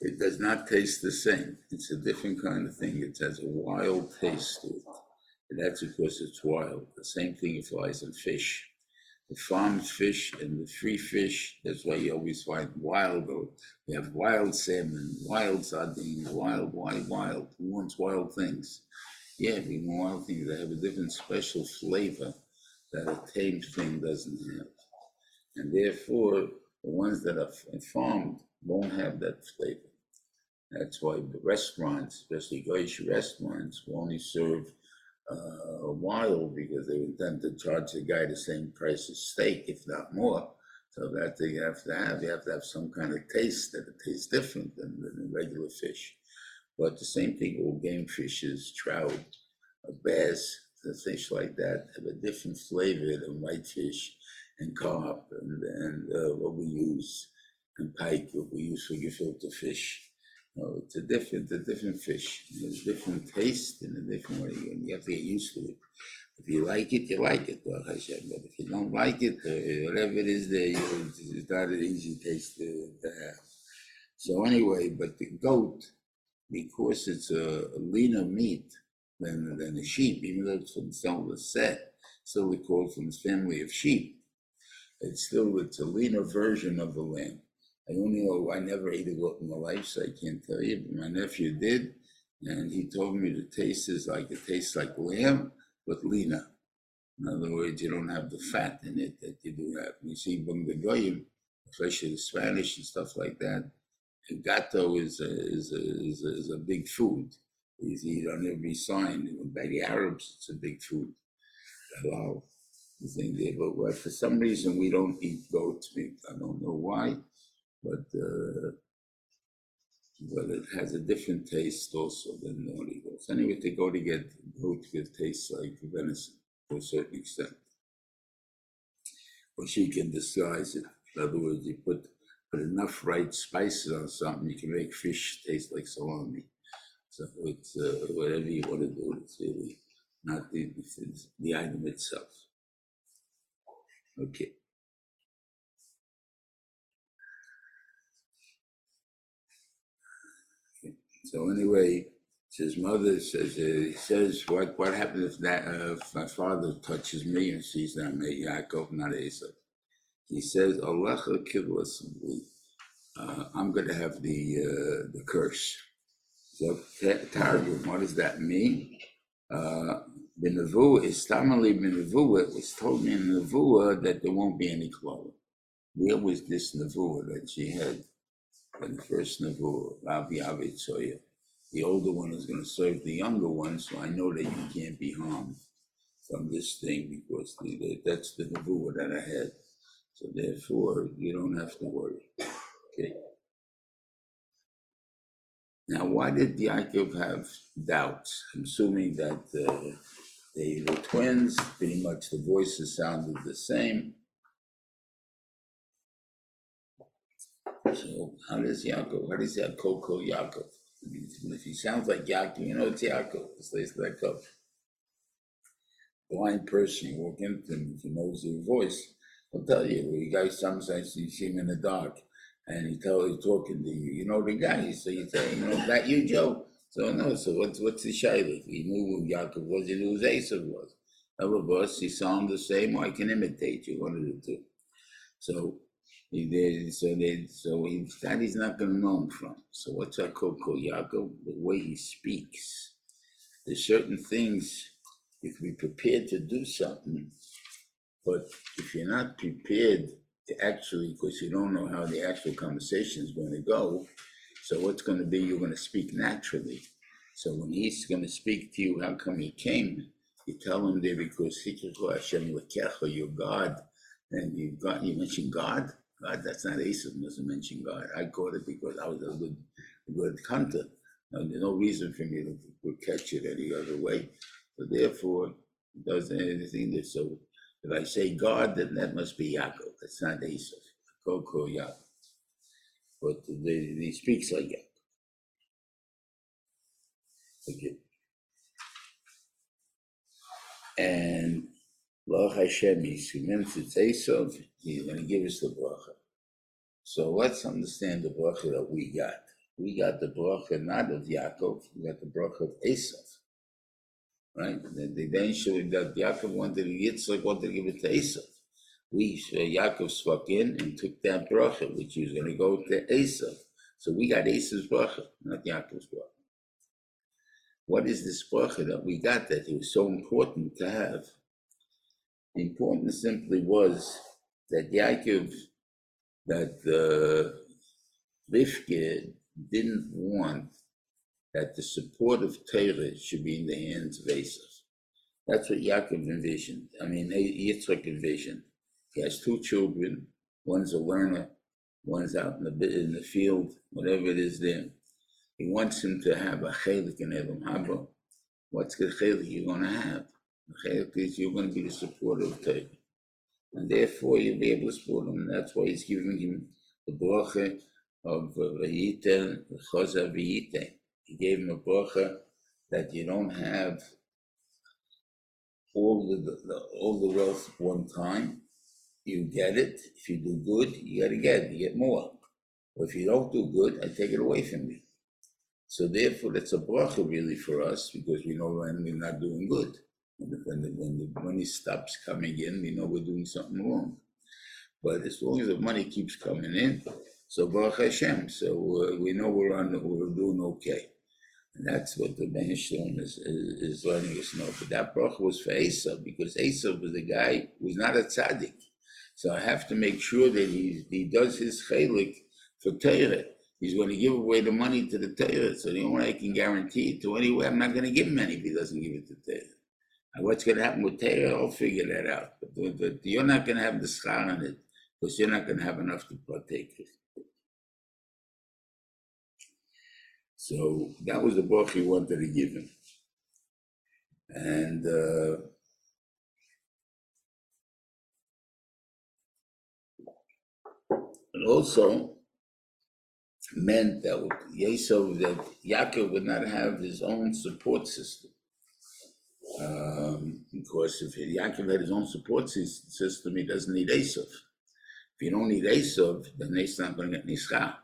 it does not taste the same. It's a different kind of thing. It has a wild taste to it. And that's because it's wild. The same thing applies in fish. The farmed fish and the free fish, that's why you always find wild. We have wild salmon, wild sardines, wild, wild, wild. Who wants wild things? Yeah, we want things that have a different special flavor that a tamed thing doesn't have. And therefore, the ones that are farmed won't have that flavor. That's why the restaurants, especially Goyish restaurants, will only serve uh, wild because they intend to charge the guy the same price as steak, if not more. So that they have to have, you have to have some kind of taste that it tastes different than, than regular fish. But the same thing with game fishes, trout, uh, bass, fish like that have a different flavor than whitefish and carp and, and uh, what we use and pike, what we use for gefilte fish. No, it's a different, a different fish. There's a different taste and a different way, and you have to get used to it. If you like it, you like it, Hashem. But if you don't like it, uh, whatever it is there, you, it's not an easy taste to, to have. So anyway, but the goat, because it's a, leaner meat than, than a sheep, even though it's from the set, still we call it from the family of sheep. It's still, it's a leaner version of the lamb. I only know I never ate a goat in my life, so I can't tell you. But my nephew did, and he told me the taste is like it tastes like lamb, but leaner. In other words, you don't have the fat in it that you do have. You see, Bung the Goyim, especially the Spanish and stuff like that, gato is a, is a, is a, is a big food. It's eat on every sign. By the Arabs, it's a big food. Halal. Thing there, but what- for some reason we don't eat goat's meat. I don't know why but uh, but it has a different taste also than nori goats. Anyway, they go to get goat it tastes like venison to a certain extent. Or she can disguise it. In other words, you put put enough right spices on something, you can make fish taste like salami. So it's uh, whatever you want to do. It's really not the it's the item itself. Okay. So anyway, his mother says, uh, he says, what, what happens if that, uh, if my father touches me and sees that I'm a Yaakov, not Esau? He says, Allah kiblas uh, I'm going to have the, uh, the curse. So, ta- Targum, what does that mean? Uh, the Nevuah is Tamali Nevuah. It was told me in Nevuah that there won't be any clothing. Where was this Nevuah that she had? the first Nevuah, Ravi Avitzoya. The older one is going to serve the younger one, so I know that you can't be harmed from this thing because the, the, that's the Nevuah that I had. So therefore, you don't have to worry. Okay. Now, why did Yaakov have doubts? I'm assuming that uh, they were twins, pretty much the voices sounded the same. So how does Yaakov, how does Yaakov call Yaakov? I mean, if he sounds like Yaakov, you know it's Yaakov, it's like Yaakov. Blind person, you walk into him, he knows your voice, he'll tell you. You guys sometimes you see him in the dark, and he tell he's talking to you. You know the guy, so you say, you know, that you, Joe. So no, so what's what's the shayla? He knew who Yaakov was, he knew who Esav was. Of us, he sound the same, or I can imitate you, one of the two. So he did, so they, so he, that he's not gonna know him from. So what's that called, called Yaakov? The way he speaks. There's certain things you can be prepared to do something, but if you're not prepared to actually, because you don't know how the actual conversation is going to go, so what's going to be, you're going to speak naturally. So when he's going to speak to you, how come he came? You tell him there because Hashem your God, and you've got you mentioned God. God, that's not Esav doesn't mention God. I caught it because I was a good, a good hunter. No, there's no reason for me to, to catch it any other way. So therefore, it doesn't anything that so if I say God, then that must be Yaakov. That's not. Go call Yaakov. But he speaks like Yaakov. Okay. And Baruch Hashem, he's convinced it's Esav, he's going to give us the bracha. So let's understand the bracha that we got. We got the bracha not of Yaakov, we got the bracha of Esav. Right? The, the then showed that Yaakov wanted Yitzchak wanted to give it to Esav. We uh, Yaakov struck in and took that bracha, which he was going to go to Esav. So we got Esav's bracha, not Yaakov's bracha. What is this bracha that we got that it was so important to have? The importance simply was that Yaakov, that uh, Rivka didn't want that the support of Torah should be in the hands of Esav. That's what Yaakov envisioned. I mean, Yitzchak envisioned. He has two children. One's a learner. One's out in the in the field, whatever it is there. He wants him to have a chelik in Olam Haba. What's the chelik you're going to have? The chelik is you're going to be the supporter of Torah. And therefore you'll be able to support him. That's why he's giving him the bracha of Vayiten, Choza Vayiten. He gave him a bracha that you don't have all the, the all the wealth at one time. You get it. If you do good, you got to get it. You get more. But if you don't do good, I take it away from you. So therefore, that's a bracha really for us because we know when we're not doing good. When the, when the, when the money stops coming in, we know we're doing something wrong. But as long as the money keeps coming in, so Baruch Hashem, so uh, we know we're on, we're doing okay. And that's what the Ben is, is, is letting us know. But that bracha was for Esav because Esav was the guy who was not a tzaddik. So I have to make sure that he, he does his chelik for Torah. He's going to give away the money to the Torah. So the only way I can guarantee it to anyway, I'm not going to give him any if he doesn't give it to Torah. And what's going to happen with Torah, I'll figure that out. But, but you're not going to have the schar on it because you're not going to have enough to partake it. So that was the book he wanted to give him. And uh, it also meant that Yesov, that Yaakov would not have his own support system. Um, because if Yaakov had his own support system, he doesn't need Esav. If you don't need Esav, then Esav's not going to get Nishcha.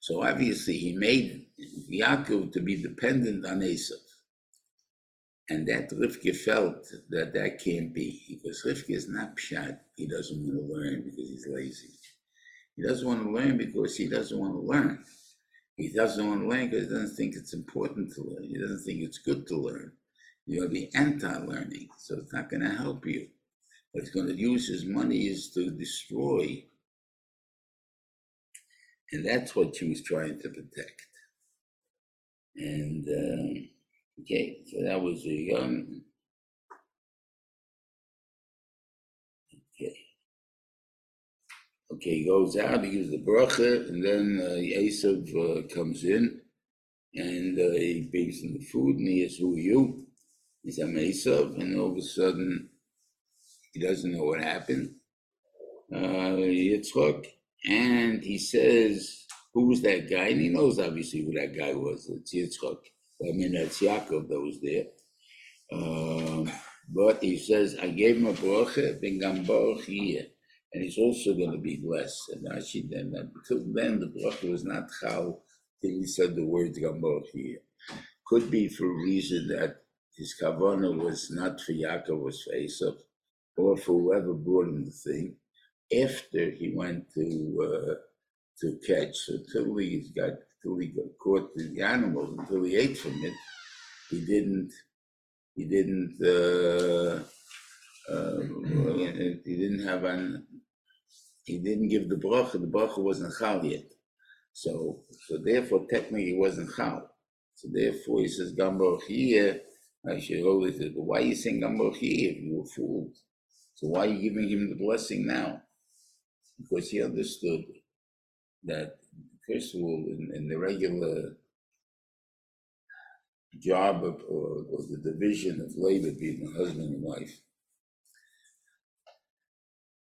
So obviously he made Yaakov to be dependent on Esav. And that Rivka felt that that can't be because Rivka is not pshat. He doesn't want to learn because he's lazy. He doesn't want to learn because he doesn't want to learn. He doesn't want to learn because he doesn't think it's important to learn. He doesn't think it's good to learn. You'll be anti-learning, so it's not going to help you. But it's going to use his money is to destroy and that's what she was trying to protect. And um, okay, so that was a young. Okay. Okay, he goes out, he gives the bracha, and then uh, Esav uh, comes in, and uh, he brings him the food, and he asks, "Who are you?" He says, "I'm Esav," and all of a sudden, he doesn't know what happened. Uh, Yitzchak, and he says, "Who was that guy?" And he knows obviously who that guy was. It's Yitzchak. I mean, that's Yaakov that was there. Um, but he says, "I gave him a bracha, ben gam baruch and he's also going to be blessed. And actually, then until then, the bracha was not chal till he said the words here. Could be for a reason that his kavana was not for Yaakov, was for Esav, or for whoever brought him the thing. After he went to uh, to catch, until he got till he got caught the animals, until he ate from it, he didn't he didn't. Uh, uh, he didn't have an he didn't give the bracha, the bracha wasn't chal yet. So, so therefore, technically, he wasn't chal. So therefore, he says, Gambor here, I should always say, but why are you saying Gambor here if you were fooled? So why are you giving him the blessing now? Because he understood that, first of all, in, in the regular job of, or, or the division of labor being a husband and wife,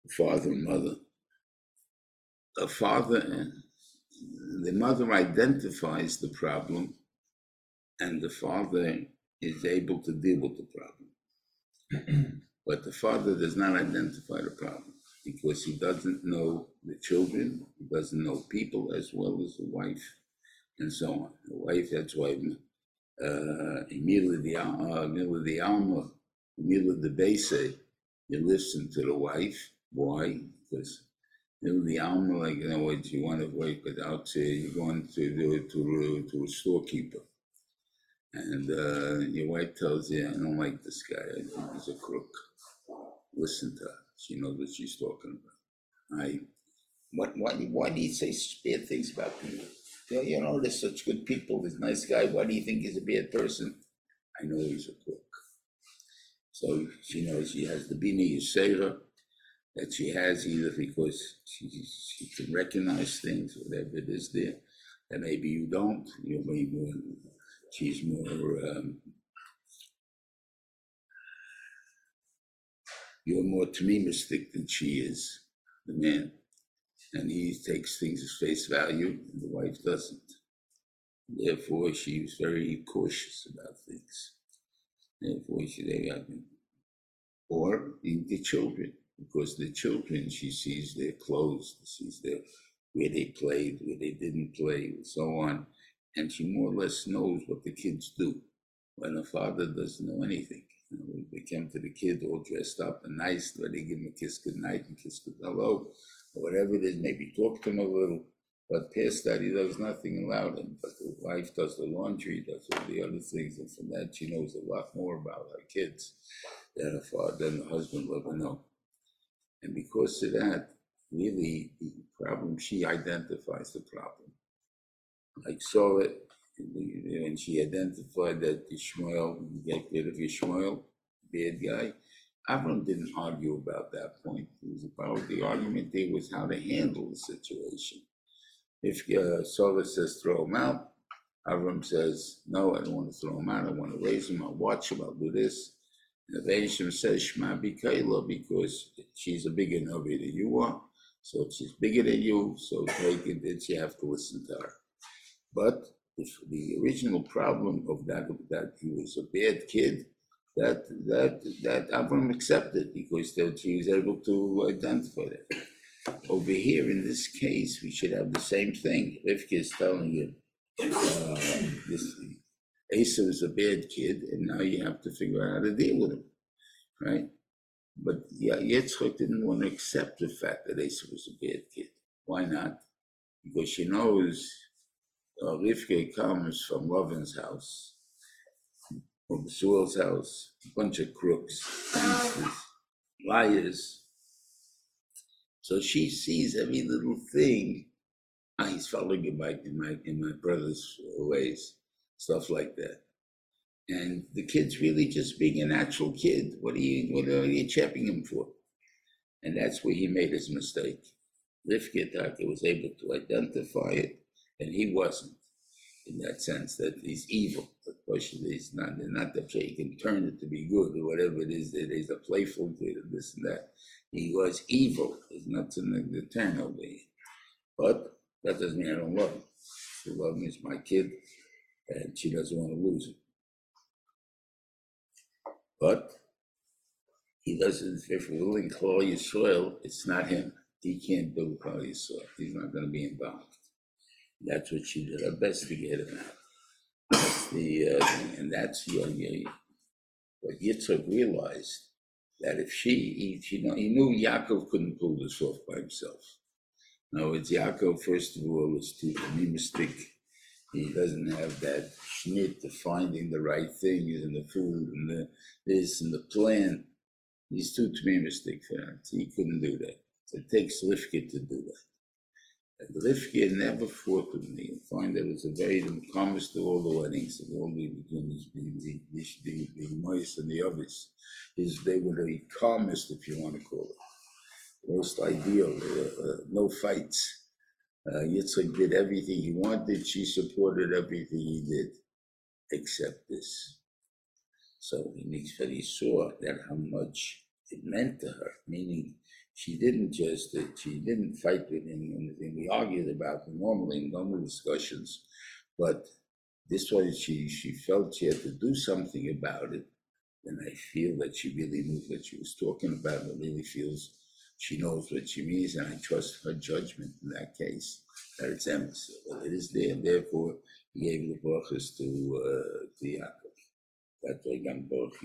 father and mother, a father, and the mother identifies the problem, and the father is able to deal with the problem. but the father does not identify the problem because he doesn't know the children, he doesn't know people as well as the wife, and so on. The wife, that's why uh, Emila the uh, Emila the Alma, Emila the Bese, you listen to the wife. Why? Because know, the alma, like you know, what you want to work without say you're going to do it to to a storekeeper, and uh, your wife tells you, "I don't like this guy. I think he's a crook." Listen to her; she knows what she's talking about. I, what, why, why do you say bad things about people? You know, there's such good people. This nice guy. Why do you think he's a bad person? I know he's a crook. So she knows she has the bini yisera that she has either because she, she can recognize things, whatever it is there, that maybe you don't. You may more, she's more, um, you're more to me mystic than she is, the man. And he takes things as face value, and the wife doesn't. Therefore, she was very cautious about things. Therefore, she, they got, or in the children because the children, she sees their clothes, she sees their where they played, where they didn't play, and so on, and she more or less knows what the kids do. When the father doesn't know anything, they come to the kid all dressed up and nice, where they give him a kiss good night and kiss good hello, or whatever it is, maybe talk to him a little. But past that, he does nothing allowed him. But the wife does the laundry, does all the other things, and from that she knows a lot more about her kids than a father, than the husband will ever know. And because of that, really, the problem, she identifies the problem. Like saw it, and she identified that Ishmael, get rid of Ishmael, bad guy. Avram didn't argue about that point. It was about the argument there was how to handle the situation. If uh, Sarah says throw him out, Avram says, no, I don't want to throw him out. I want to raise him. I'll watch him. I'll do this. And The Veishim says Shema Bikaila because she's a bigger Navi than you are. So she's bigger than you, so take it that you have to listen to her. But if the original problem of that that he was a bad kid, that that that Avram accepted because that she was able to identify that. Over here in this case, we should have the same thing. Rivka is telling you uh, this Asa is a bad kid, and now you have to figure out how to deal with him, right? But yeah, Yitzchak didn't want to accept the fact that Asa was a bad kid. Why not? Because she knows uh, comes from Lavan's house, from Saul's house, a bunch of crooks, liars. So she sees every little thing. Ah, he's following in my in my in my brother's ways stuff like that. And the kid's really just being a natural kid. What are you what are you chapping him for? And that's where he made his mistake. Rivka was able to identify it, and he wasn't. In that sense, that he's evil. The question is not not that he can turn it to be good or whatever it is. That is a playful it, this and that. He was evil. There's nothing to turn over. But that doesn't mean I don't love him. She love him as my kid, and she doesn't want to lose him. But he doesn't, if we're willing to call you soil, it's not him. He can't do call you soil. He's not going to be involved. That's what she did her best to get him out. That's the, uh, and that's your, your, what Yitzhak realized that if she, he, she, he knew Yaakov couldn't pull this off by himself. No, it's Yaakov, first of all, is too optimistic. He doesn't have that schnitt of finding the right things and the food and the this and the plan. He's too optimistic for that. He couldn't do that. It takes Lifke to do that. And Lifke never fought with me. You find that it's a very the calmest of all the weddings of all the between the the the, the, mice and the others. Is they were the calmest, if you want to call it most ideal, uh, uh, no fights. Uh, Yitzhak did everything he wanted, she supported everything he did, except this. So he makes he saw that how much it meant to her, meaning she didn't just, that she didn't fight with him, anything we argued about it normally in normal discussions, but this was, she, she felt she had to do something about it, and I feel that she really knew what she was talking about, and really feels she knows what she means, and I trust her judgment in that case. That it's emes. Well, it is there, and therefore he gave the brachas to uh, to Yaakov. That's why I'm both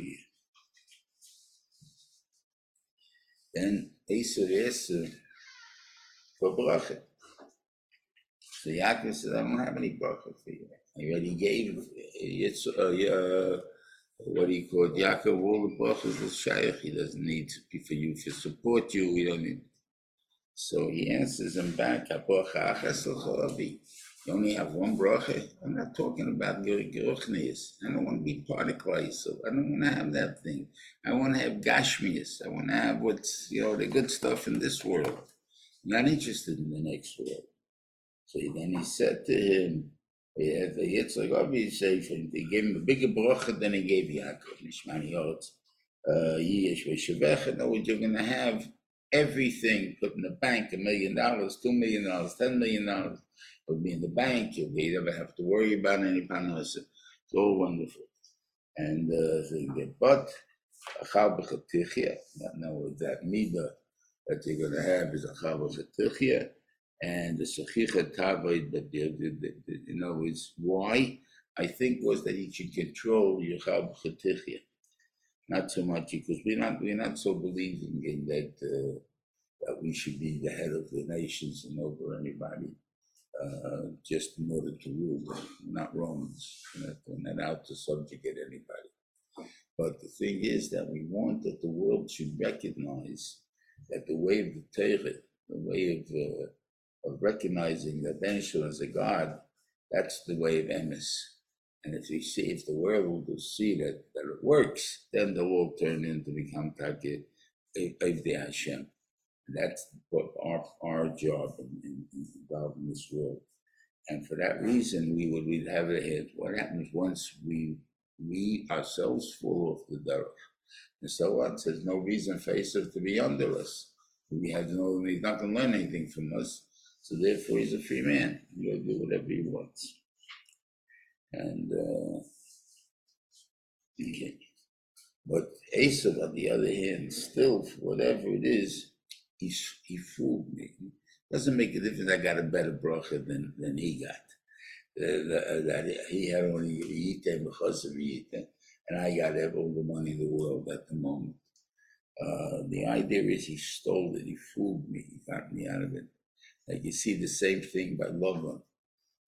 Then Eser Eser for bracha. So Yaakov said, I don't have any bracha for you. I already gave it's uh, uh, what he called? Yaakov all the brachas is shaykh. He doesn't need to be for you to support you. We don't need. So he answers him back. "Habracha. You only have one bracha. I'm not talking about geruchnius. I don't want to be part of Christ. So I don't want to have that thing. I want to have gashmius. I want to have what's you know the good stuff in this world. I'm not interested in the next world. So then he said to him, Yitzhak obviously he gave him a bigger bracha than he gave Yaakov. Nishmani Yotz. Uh, Yish v'shevech, in other words, you're going to have everything put in the bank, a million dollars, two million dollars, ten million dollars would be in the bank. Be, never have to worry about any panos. It's all wonderful. And uh, but achal b'chatichya, now with that midah that you're going to have is achal b'chatichya, and the Sechicha Tavoid, but you know, is why I think was that he should control Yechab Chatichya. Not so much because we're not we're not so believing in that uh, that we should be the head of the nations and over anybody uh, just in order to rule. We're not Romans. We're not, we're not out to subjugate anybody. But the thing is that we want that the world should recognize that the way of the Torah, the way of uh, of recognizing that Benishal is a God, that's the way of emes. And if we see, if the world will see that, that it works, then they'll all turn into become Takir of the Hashem. That's what our, our job in, in, in, involved in this world. And for that reason, we would we'd have ahead. What happens once we we ourselves fall off the derech? And so on says no reason for Esav to be under us. We have no, he's not going to learn anything from us. So therefore, he's a free man. He'll do whatever he wants. And uh, okay. But Esav, on the other hand, still, whatever it is, he's, he fooled me. Doesn't make a difference. I got a better bracha than, than he got. Uh, that he had only because of and I got all the money in the world at the moment. Uh, the idea is he stole it, he fooled me, he got me out of it. Like you see the same thing by Lavan.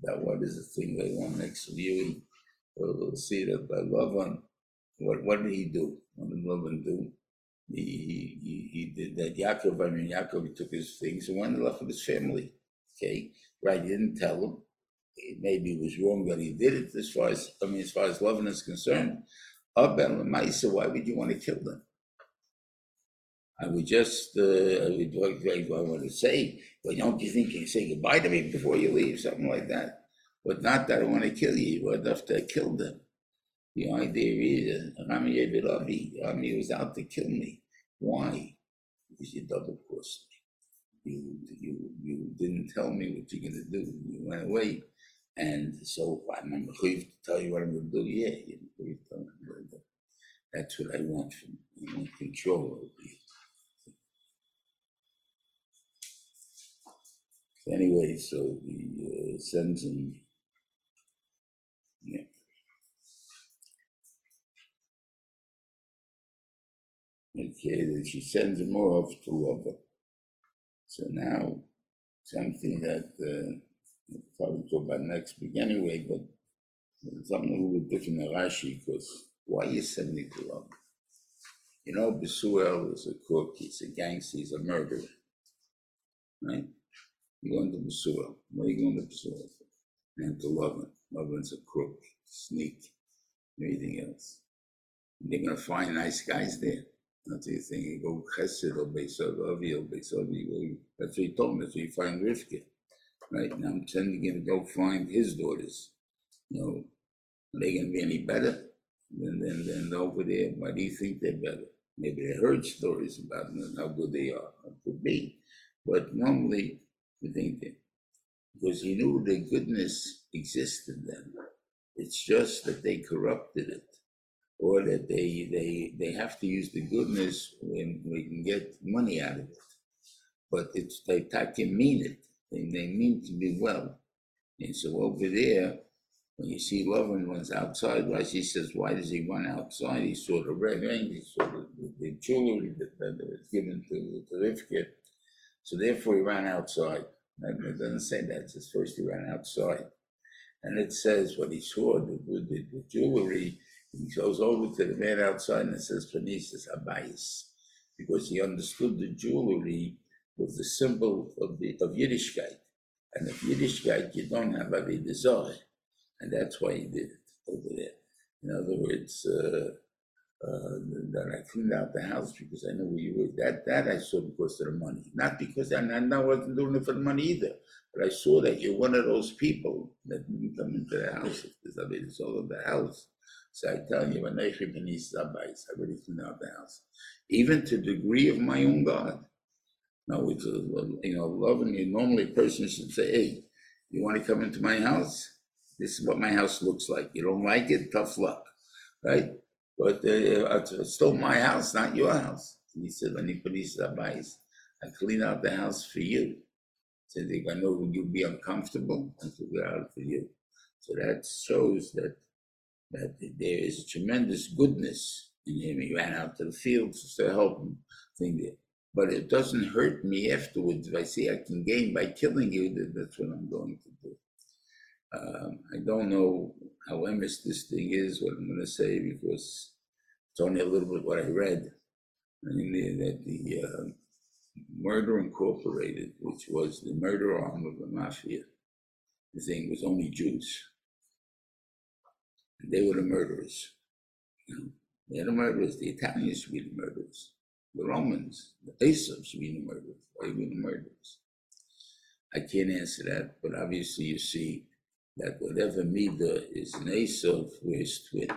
That what is the thing they want next to you? We'll see that by Lavan. Uh, what what did he do? What did Lavan do? He, he, he did that. Yaakov, I mean, Yaakov, took his things and went and left with his family. Okay, right? He didn't tell him. Maybe it was wrong that he did it. As far as I mean, as far as Lavan is concerned, Abel and why would you want to kill them? I would just, uh, I would, like, like, I want to say, well, don't you think you can say goodbye to me before you leave, something like that? But not that I want to kill you, but after I killed them. The idea is, uh, Rami Yevilavi, Rami was out to kill me. Why? Because you double crossed me. You, you, you didn't tell me what you're gonna do. You went away. And so I'm going to tell you what I'm gonna do. Yeah, you're going to tell me what I'm gonna do. That's what I want from you. I want control over you. Anyway, so he uh, sends him. Yeah. Okay, then she sends him off to Lover. So now, something that uh, we'll probably talk about next week anyway, but something a little bit different than Rashi, because why you send me to Lover? You know, Besuel is a cook, he's a gangster, he's a murderer. Right? You're going to Besuel. Why are you going to Besuel? And to Lovin. Lovin's a crook, sneak, everything else. They're gonna find nice guys there. That's what you think. You go Chesed or Beisov Avi or Beisov Avi. That's what he told me. That's what you find Rivka. Right now, I'm sending him to go find his daughters. You know, are they gonna be any better than than, than over there? Why do you think they're better? Maybe they heard stories about them and how good they are. It could be, but normally you think that because he knew the goodness existed them. It's just that they corrupted it, or that they they they have to use the goodness when we can get money out of it. But it's they take mean it. They, they mean to be well. And so over there, when you see Lovin ones outside, Rashi says, why does he run outside? He saw the red ring, he saw the, the, the jewelry that, that was given to, to Rivka. So therefore he ran outside. And It doesn't say that, it says first he ran outside. And it says what he saw, the, the, the jewelry, he goes over to the man outside and says Panisis Abayis. Because he understood the jewelry was the symbol of the of Yiddishkeit. And if Yiddishkeit, you don't have a desire. And that's why he did it over there. In other words, uh, uh, that I cleaned out the house because I knew where you were. That that I saw because of the money, not because I, and I wasn't doing it for the money either. But I saw that you're one of those people that didn't come into the house because there's a it's all of the house. So I tell you, when I I already cleaned out the house, even to the degree of my own God. Now, it's a, you know, lovingly. Normally, a person should say, "Hey, you want to come into my house? This is what my house looks like. You don't like it? Tough luck, right?" But uh, it's still my house, not your house. And he said, when he his advice, I clean out the house for you. So they I know you'll be uncomfortable, I took it out for you. So that shows that that there is tremendous goodness in him. He ran out to the fields to help him. But it doesn't hurt me afterwards if I see I can gain by killing you, that's what I'm going to do. Um, I don't know how emes this thing is, what I'm going to say, because it's only a little bit what I read. I mean, that the uh, Murder Incorporated, which was the murder arm of the mafia, the thing was only Jews. And they were the murderers. They're the murderers. The Italians be the murderers. The Romans, the Esav should be the murderers. Why were the murderers? I can't answer that, but obviously you see that whatever Mida is an Esav, we're his twin.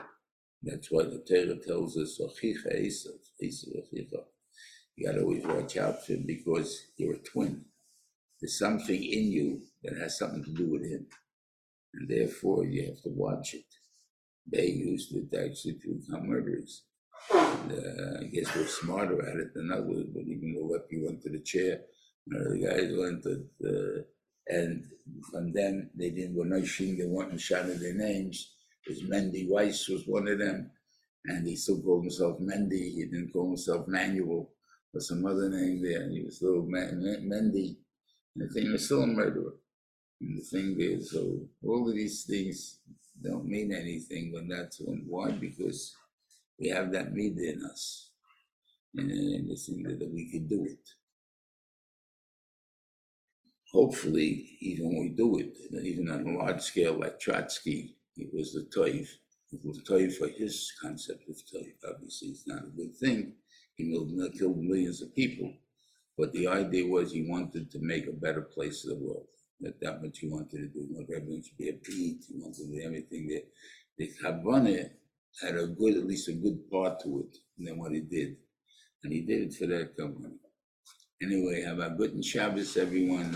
That's why the Torah tells us, Ochicha Esav, Esav Ochicha. You gotta always watch out for him because you're a twin. There's something in you that has something to do with him. And therefore you have to watch it. They used it actually to become murderers. And, uh, I guess we're smarter at it than others, but even though up you went to the chair, the guys went to the and from them they didn't go no shing, they went and shouted their names. Because Mendy Weiss was one of them, and he still called himself Mendy. He didn't call himself Manuel or some other name there. He was man, Mendy. And the thing was still a murderer. And the thing is, so all of these things don't mean anything when that's when why? Because we have that meat in us. And, and the thing that, we could do it hopefully, even when we do it, even on a large scale like Trotsky, it was the toif. It was toif for his concept of toif. Obviously, it's not a good thing. He killed, millions of people, but the idea was he wanted to make a better place of the world. That that much he wanted to do. He wanted everyone to be a beat. He wanted to do everything that the Havana had a good, at least a good part to it, than what he did, and he did it for that company. Anyway, have a good Shabbos, everyone.